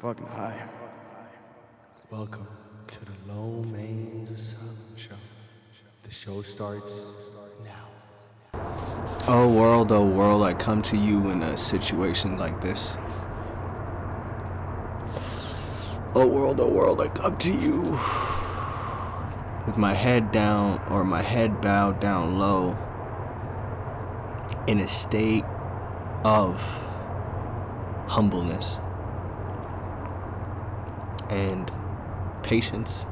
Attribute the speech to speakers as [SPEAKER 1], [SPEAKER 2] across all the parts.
[SPEAKER 1] fucking high.
[SPEAKER 2] Welcome to the Low Mains Asylum Show. The show starts now.
[SPEAKER 3] Oh world, oh world, I come to you in a situation like this. Oh world, oh world, I come to you with my head down or my head bowed down low in a state of humbleness and patience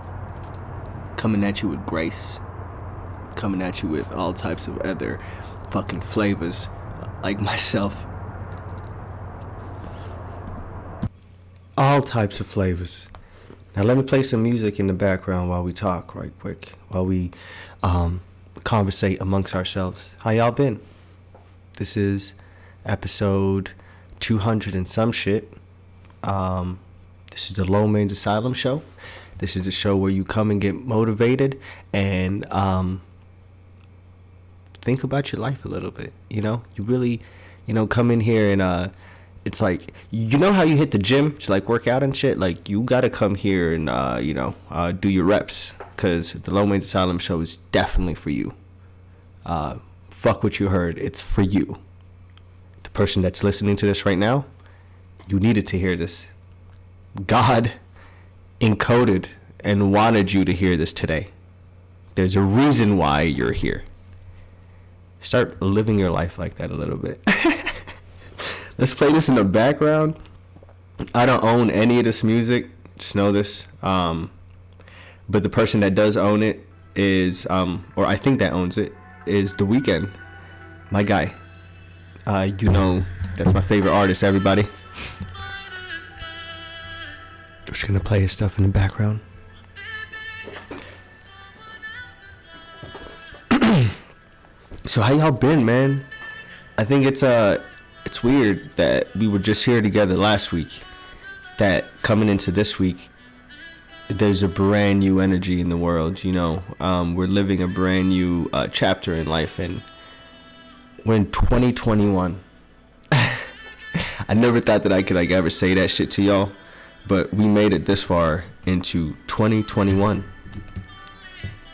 [SPEAKER 3] coming at you with grace coming at you with all types of other fucking flavors like myself
[SPEAKER 2] All types of flavors. Now let me play some music in the background while we talk right quick. While we um conversate amongst ourselves. How y'all been? This is episode 200 and some shit. Um this is the Low Mains Asylum show. This is a show where you come and get motivated and um think about your life a little bit. You know, you really, you know, come in here and uh, it's like you know how you hit the gym to like work out and shit. Like you gotta come here and uh, you know, uh, do your reps because the Low Mains Asylum show is definitely for you. Uh, fuck what you heard. It's for you. The person that's listening to this right now, you needed to hear this. God encoded and wanted you to hear this today. There's a reason why you're here start living your life like that a little bit. Let's play this in the background. I don't own any of this music. Just know this. Um, but the person that does own it is, um, or I think that owns it, is The Weeknd. My guy. Uh, you know, that's my favorite artist, everybody. I'm just gonna play his stuff in the background. So how y'all been, man? I think it's uh it's weird that we were just here together last week. That coming into this week, there's a brand new energy in the world. You know, um, we're living a brand new uh, chapter in life, and we're in 2021. I never thought that I could like ever say that shit to y'all, but we made it this far into 2021.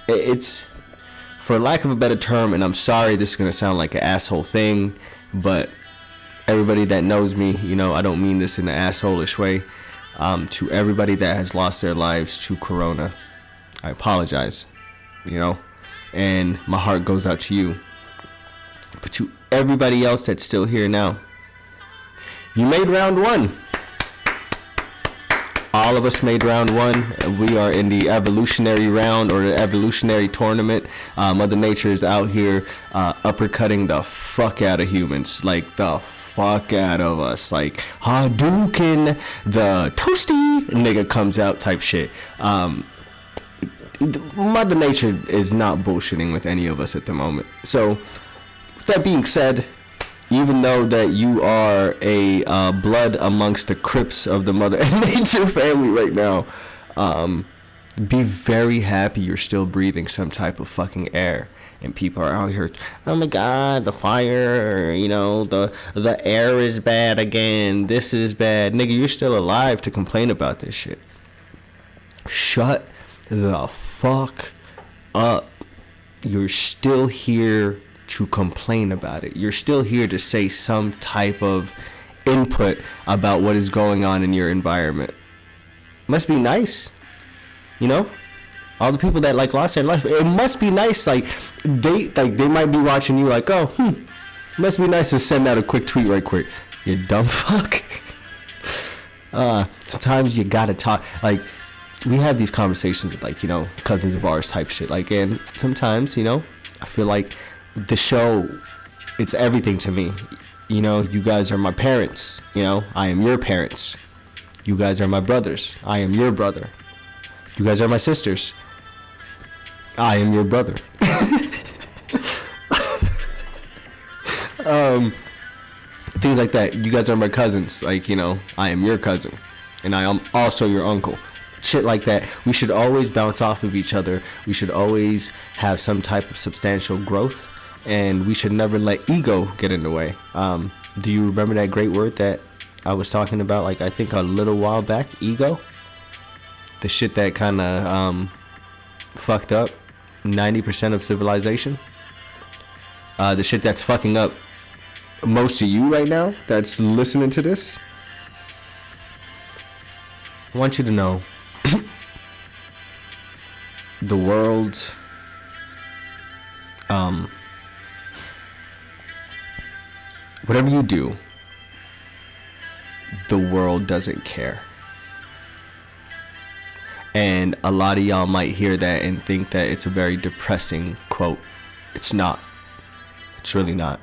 [SPEAKER 2] It's for lack of a better term, and I'm sorry this is gonna sound like an asshole thing, but everybody that knows me, you know, I don't mean this in an assholish way. Um, to everybody that has lost their lives to Corona, I apologize, you know, and my heart goes out to you. But to everybody else that's still here now, you made round one. All of us made round one. We are in the evolutionary round or the evolutionary tournament. Uh, Mother Nature is out here uh, uppercutting the fuck out of humans. Like the fuck out of us. Like Hadouken, the toasty nigga comes out type shit. Um, Mother Nature is not bullshitting with any of us at the moment. So, with that being said, even though that you are a uh, blood amongst the Crips of the Mother and Nature family right now, um, be very happy you're still breathing some type of fucking air. And people are out here, oh my god, the fire, you know, the the air is bad again. This is bad, nigga. You're still alive to complain about this shit. Shut the fuck up. You're still here to complain about it. You're still here to say some type of input about what is going on in your environment. Must be nice. You know? All the people that like lost their life. It must be nice. Like they like they might be watching you like, oh, hmm. Must be nice to send out a quick tweet right quick. You dumb fuck. uh sometimes you gotta talk like we have these conversations with like you know cousins of ours type shit like and sometimes you know i feel like the show it's everything to me. You know you guys are my parents you know? I am your parents. You guys are my brothers. I am your brother. You guys are my sisters. I am your brother. Um things like that. You guys are my cousins. Like you know i am your cousin. And i am also your uncle. Shit like that. We should always bounce off of each other. We should always have some type of substantial growth and we should never let ego get in the way um, do you remember that great word that I was talking about, like I think a little while back, ego. The shit that kind of um, fucked up 90% of civilization. Uh, the shit that's fucking up most of you right now that's listening to this. I want you to know the world um whatever you do the world doesn't care. And a lot of y'all might hear that and think that it's a very depressing quote. It's not. It's really not.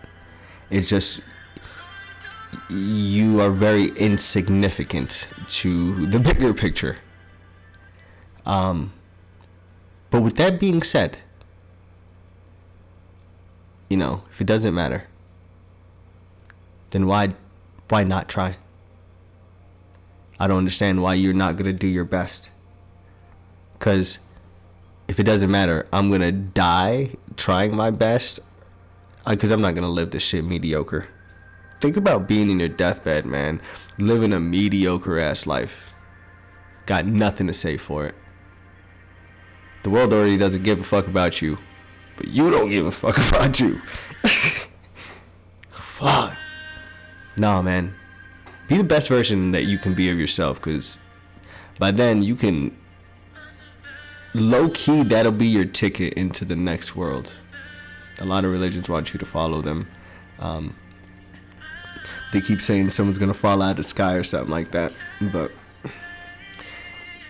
[SPEAKER 2] It's just you are very insignificant to the bigger picture. Um, but with that being said, you know, if it doesn't matter, then why why not try? I don't understand why you're not gonna do your best. Cause if it doesn't matter, I'm gonna die trying my best. Uh, Cause I'm not gonna live this shit mediocre think about being in your deathbed, man, living a mediocre ass life. Got nothing to say for it. The world already doesn't give a fuck about you, but you don't give a fuck about you. fuck. Nah, man. Be the best version that you can be of yourself, because by then you can. Low key, that'll be your ticket into the next world. A lot of religions want you to follow them. Um, they keep saying someone's gonna fall out of the sky or something like that. But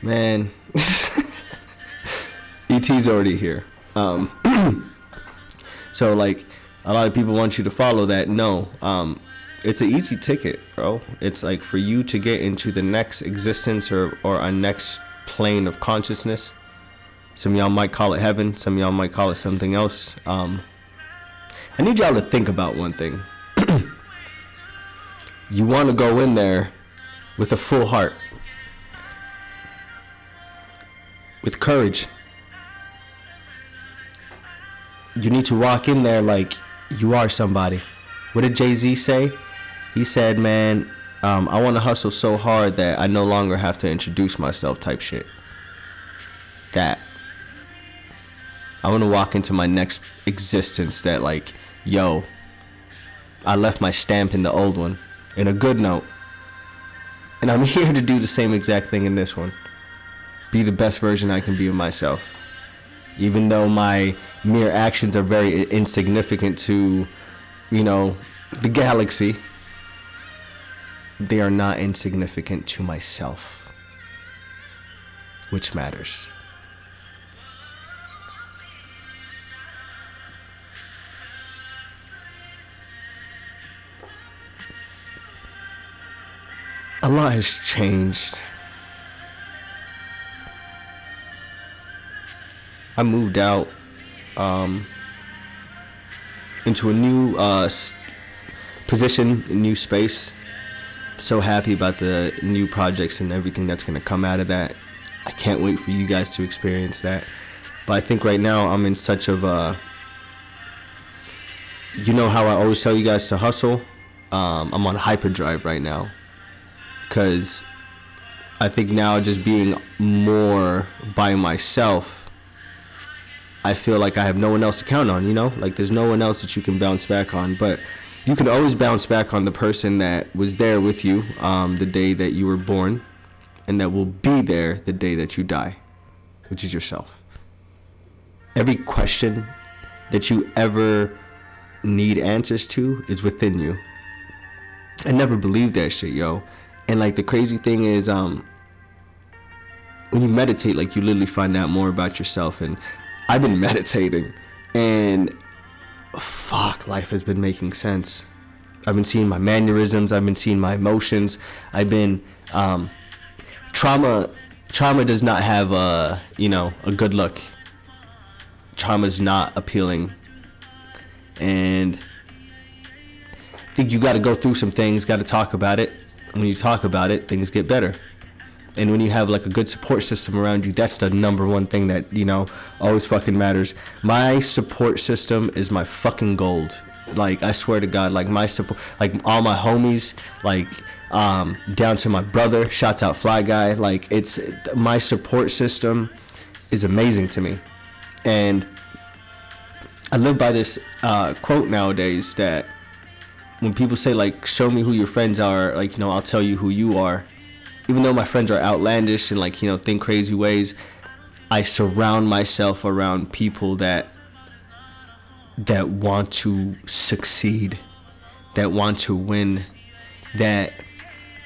[SPEAKER 2] man, ET's already here. Um, so like a lot of people want you to follow that. No, um, it's an easy ticket, bro. It's like for you to get into the next existence or or a next plane of consciousness. Some y'all might call it heaven. Some y'all might call it something else. Um, I need y'all to think about one thing you want to go in there with a full heart, with courage. You need to walk in there like you are somebody. What did Jay Z say? He said, "Man, um, I want to hustle so hard that I no longer have to introduce myself." Type shit. That. I want to walk into my next existence that like, yo, I left my stamp in the old one in a good note. And I'm here to do the same exact thing in this one. Be the best version I can be of myself. Even though my mere actions are very insignificant to, you know, the galaxy, they are not insignificant to myself, which matters. a lot has changed. I moved out um, into a new uh, position, a new space. So happy about the new projects and everything that's going to come out of that. I can't wait for you guys to experience that. But I think right now I'm in such of a. You know how I always tell you guys to hustle? Um, I'm on hyperdrive right now because I think now just being more by myself, I feel like I have no one else to count on, you know? Like there's no one else that you can bounce back on. But you can always bounce back on the person that was there with you um, the day that you were born and that will be there the day that you die, which is yourself. Every question that you ever need answers to is within you. I never believed that shit, yo. And like the crazy thing is, um, when you meditate, like you literally find out more about yourself. And I've been meditating, and fuck, life has been making sense. I've been seeing my mannerisms. I've been seeing my emotions. I've been um, trauma. Trauma does not have a you know a good look. Trauma is not appealing, and I think you got to go through some things. Got to talk about it when you talk about it, things get better. And when you have like a good support system around you, that's the number one thing that, you know, always fucking matters. My support system is my fucking gold. Like I swear to God, like my support, like all my homies, like um, down to my brother. Shouts out Fly Guy. Like it's my support system is amazing to me, and I live by this uh, quote nowadays that when people say like show me who your friends are, like you know I'll tell you who you are. Even though my friends are outlandish and like you know think crazy ways, I surround myself around people that that want to succeed, that want to win, that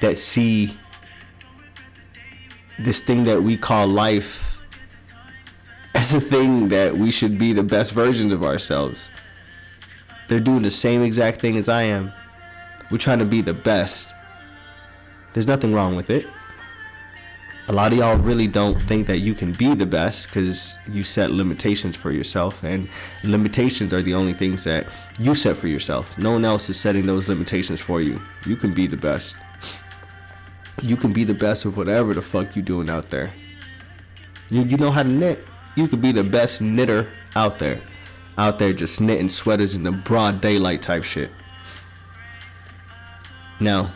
[SPEAKER 2] that see this thing that we call life as a thing that we should be the best versions of ourselves. They're doing the same exact thing as I am. We're trying to be the best. There's nothing wrong with it a lot of y'all really don't think that you can be the best because you set limitations for yourself and limitations are the only things that you set for yourself. No one else is setting those limitations for you. You can be the best. You can be the best of whatever the fuck you doing out there. You, you know how to knit. You could be the best knitter out there. Out there just knitting sweaters in the broad daylight type shit. Now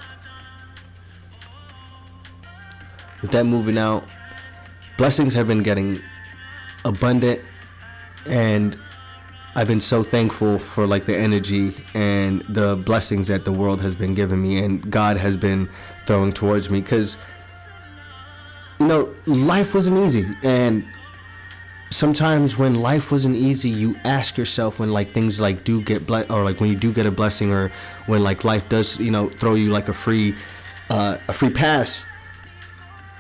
[SPEAKER 2] with that moving out, blessings have been getting abundant and I've been so thankful for like the energy and the blessings that the world has been giving me and God has been throwing towards me. Because you know life wasn't easy and sometimes when life wasn't easy you ask yourself when like things like do get ble- or like when you do get a blessing or when like life does you know throw you like a free uh, a free pass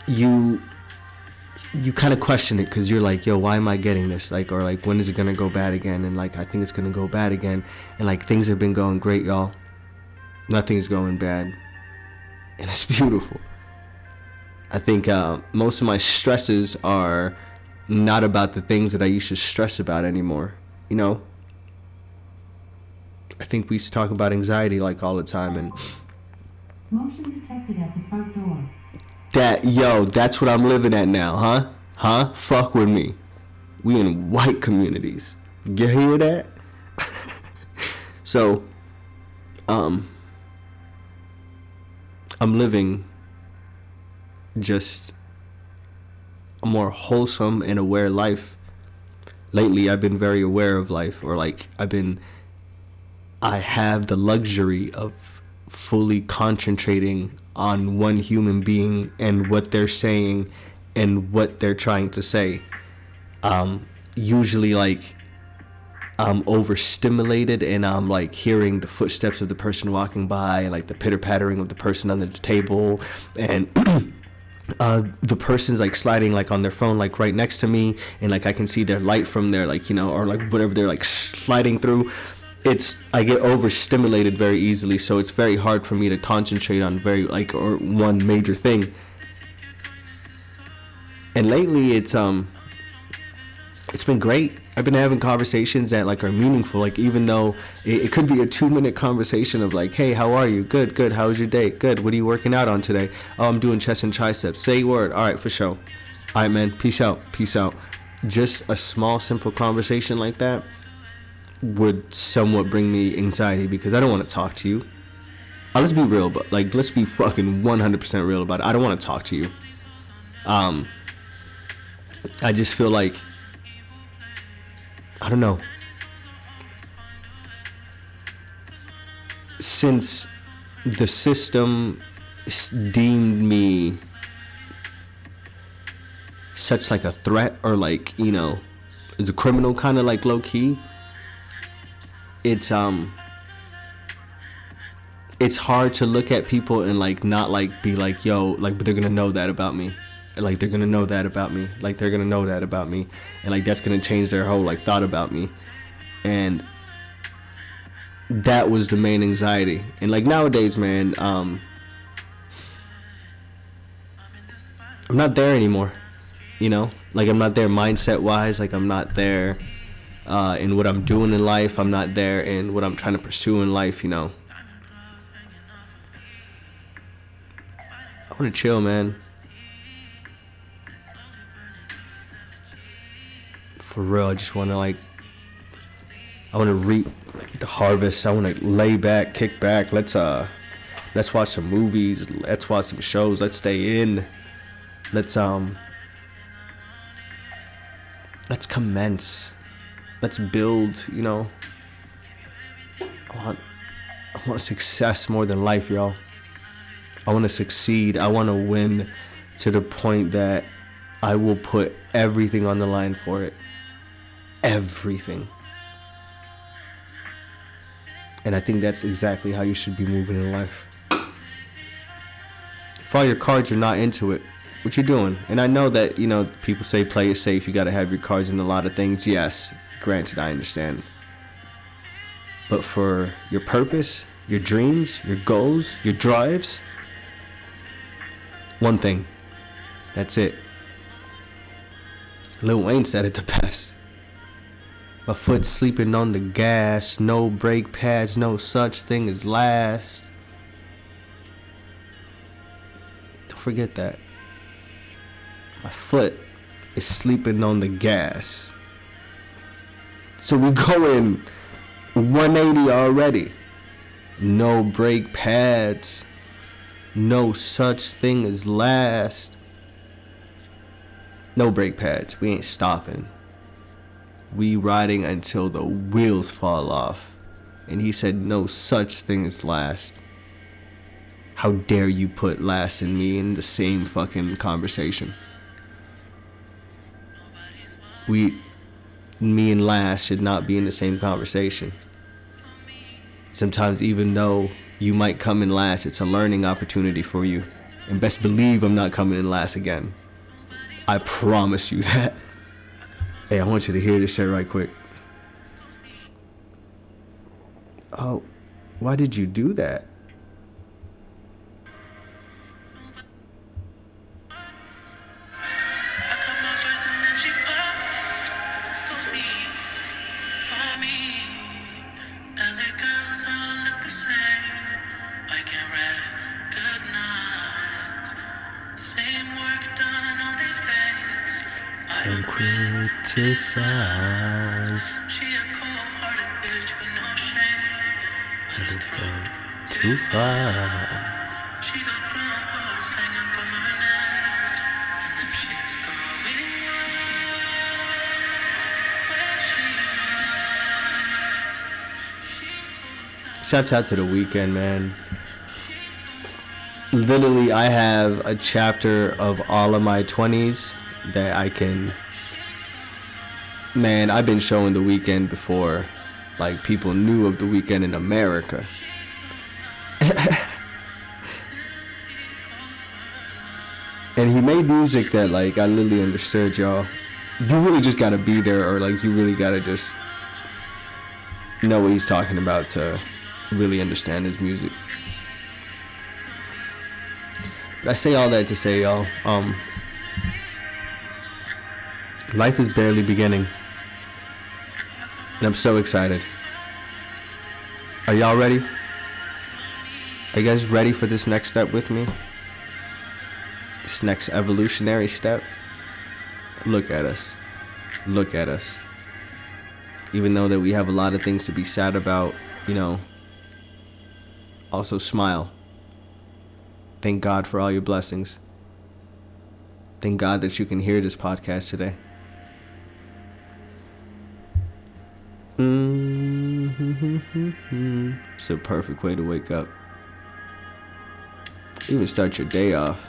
[SPEAKER 2] you you kind of question it because you're like, yo, why am I getting this? Like, or like, when is it gonna go bad again? And like, I think it's gonna go bad again. And like, things have been going great, y'all. Nothing's going bad, and it's beautiful. I think uh, most of my stresses are not about the things that I used to stress about anymore. You know, I think we used to talk about anxiety like all the time, and
[SPEAKER 1] Motion detected at the front.
[SPEAKER 2] That yo, that's what I'm living at now, huh? Huh? Fuck with me. We in white communities. You hear that? so, um, I'm living just a more wholesome and aware life. Lately, I've been very aware of life, or like I've been, I have the luxury of fully concentrating on one human being and what they're saying and what they're trying to say. Um, usually, like, I'm overstimulated and I'm like hearing the footsteps of the person walking by like the pitter pattering of the person under the table. And uh, the person's like sliding like on their phone like right next to me. And like I can see their light from there like you know or like whatever they're like sliding through it's I get overstimulated very easily so it's very hard for me to concentrate on very like or one major thing and lately it's um it's been great. I've been having conversations that like are meaningful. Like even though it, it could be a two minute conversation of like, hey, how are you? Good, good. How was your day? Good. What are you working out on today? Oh, I'm doing chest and triceps. Say word. All right, for sure. All right, man. Peace out. Peace out. Just a small, simple conversation like that would somewhat bring me anxiety because I don't want to talk to you. Uh, let's be real, but like let's be fucking 100% real about it. I don't want to talk to you. Um, I just feel like I don't know. Since the system deemed me such like a threat or like, you know, as a criminal kind of like low key, it's um it's hard to look at people and like not like be like, yo, like but they're to know that about me. Like they're gonna know that about me. Like they're gonna know that about me. And like that's gonna change their whole like thought about me. And that was the main anxiety. And like nowadays man um i'm not there anymore you know? Like i'm not there mindset wise like i'm not there uh, in what i'm doing in life i'm not there in what i'm trying to pursue in life you know i want to chill man for real. I just want to like I want to reap the harvest. I want to lay back, kick back. Let's uh, let's watch some movies. Let's watch some shows. Let's stay in. Let's um. Let's commence. Let's build. You know. I want. I want success more than life, y'all. I want to succeed. I want to win to the point that I will put everything on the line for it. Everything. And I think that's exactly how you should be moving in life. If all your cards are not into it, what you're doing? And I know that, you know, people say play it safe, you gotta have your cards in a lot of things. Yes, granted, I understand. But for your purpose, your dreams, your goals, your drives, one thing. That's it. Lil Wayne said it the best. My foot sleeping on the gas, no brake pads, no such thing as last. Don't forget that. My foot is sleeping on the gas. So we going 180 already. No brake pads. No such thing as last. No brake pads. We ain't stopping. We riding until the wheels fall off. And he said, No such thing as last. How dare you put last and me in the same fucking conversation? We, me and last should not be in the same conversation. Sometimes, even though you might come in last, it's a learning opportunity for you. And best believe I'm not coming in last again. I promise you that. Hey, I want you to hear this shit right quick. Oh, why did you do that? Criticize. But it felt too far.
[SPEAKER 4] She got hearts hanging from her neck, and them sheets going wild she
[SPEAKER 2] Shouts out to the Weeknd, man. Literally, I have a chapter of all of my 20s that I can. Man, I've been showing the Weeknd before, like people knew of the Weeknd in America. and he made music that, like, I literally understood, y'all. You really just gotta be there, or like, you really gotta just know what he's talking about to really understand his music. But I say all that to say, y'all, um, life is barely beginning. And I'm so excited. Are y'all ready? Are you guys ready for this next step with me? This next evolutionary step? Look at us. Look at us. Even though that we have a lot of things to be sad about, you know, also smile. Thank God for all your blessings. Thank God that you can hear this podcast today. It's a perfect way to wake up. Even start your day off.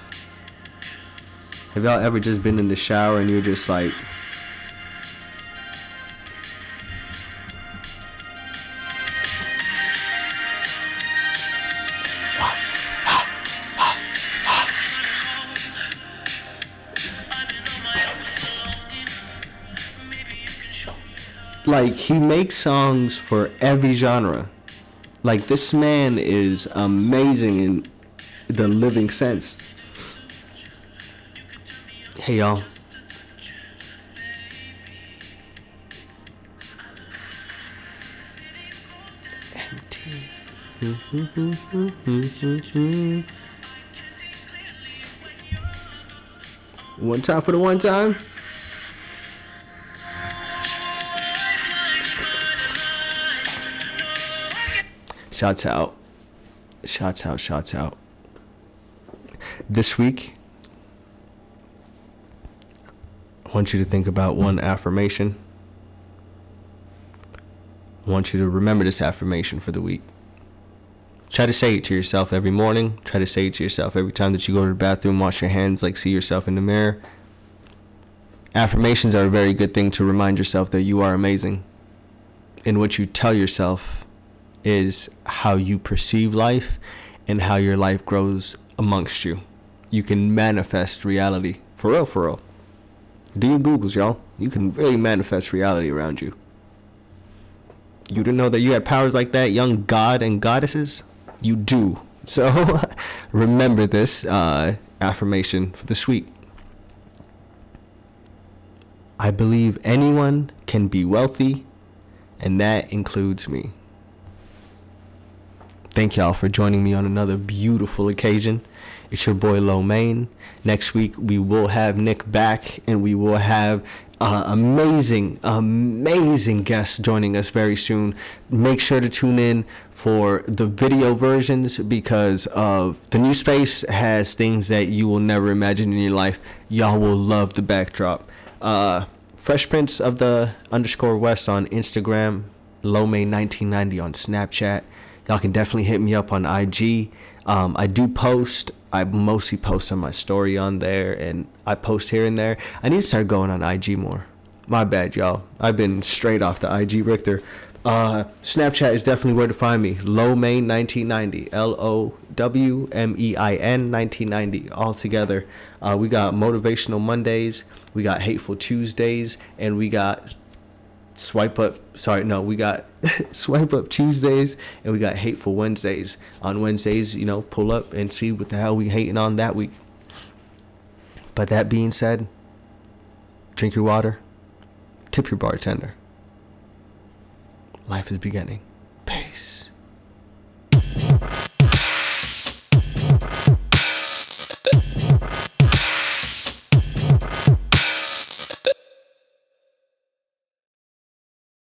[SPEAKER 2] Have y'all ever just been in the shower and you're just like, he makes songs for every genre. Like this man is amazing in the living sense. Hey y'all. One time for the one time. Shots out. Shots out, shots out. This week, I want you to think about one affirmation. I want you to remember this affirmation for the week. Try to say it to yourself every morning. Try to say it to yourself every time that you go to the bathroom, wash your hands, like see yourself in the mirror. Affirmations are a very good thing to remind yourself that you are amazing. And what you tell yourself is how you perceive life and how your life grows amongst you. You can manifest reality. For real, for real. Do your Googles, y'all. You can really manifest reality around you. You didn't know that you had powers like that, young god and goddesses? You do. So remember this uh, affirmation for this week. I believe anyone can be wealthy, and that includes me. Thank y'all for joining me on another beautiful occasion. It's your boy Lo Main. Next week we will have Nick back, and we will have uh, amazing, amazing guests joining us very soon. Make sure to tune in for the video versions because of the new space has things that you will never imagine in your life. Y'all will love the backdrop. Uh, Fresh Prince of the underscore West on Instagram, Lowmein1990 on Snapchat. Y'all can definitely hit me up on IG. Um, I do post. I mostly post on my story on there, and I post here and there. I need to start going on IG more. My bad, y'all. I've been straight off the IG Richter. Uh, Snapchat is definitely where to find me. Lowmein1990. L O W M E I N 1990. All together. Uh, we got Motivational Mondays. We got Hateful Tuesdays. And we got swipe up sorry no we got swipe up tuesdays and we got hateful wednesdays. On wednesdays you know pull up and see what the hell we hating on that week. But that being said drink your water tip your bartender. Life is beginning. Peace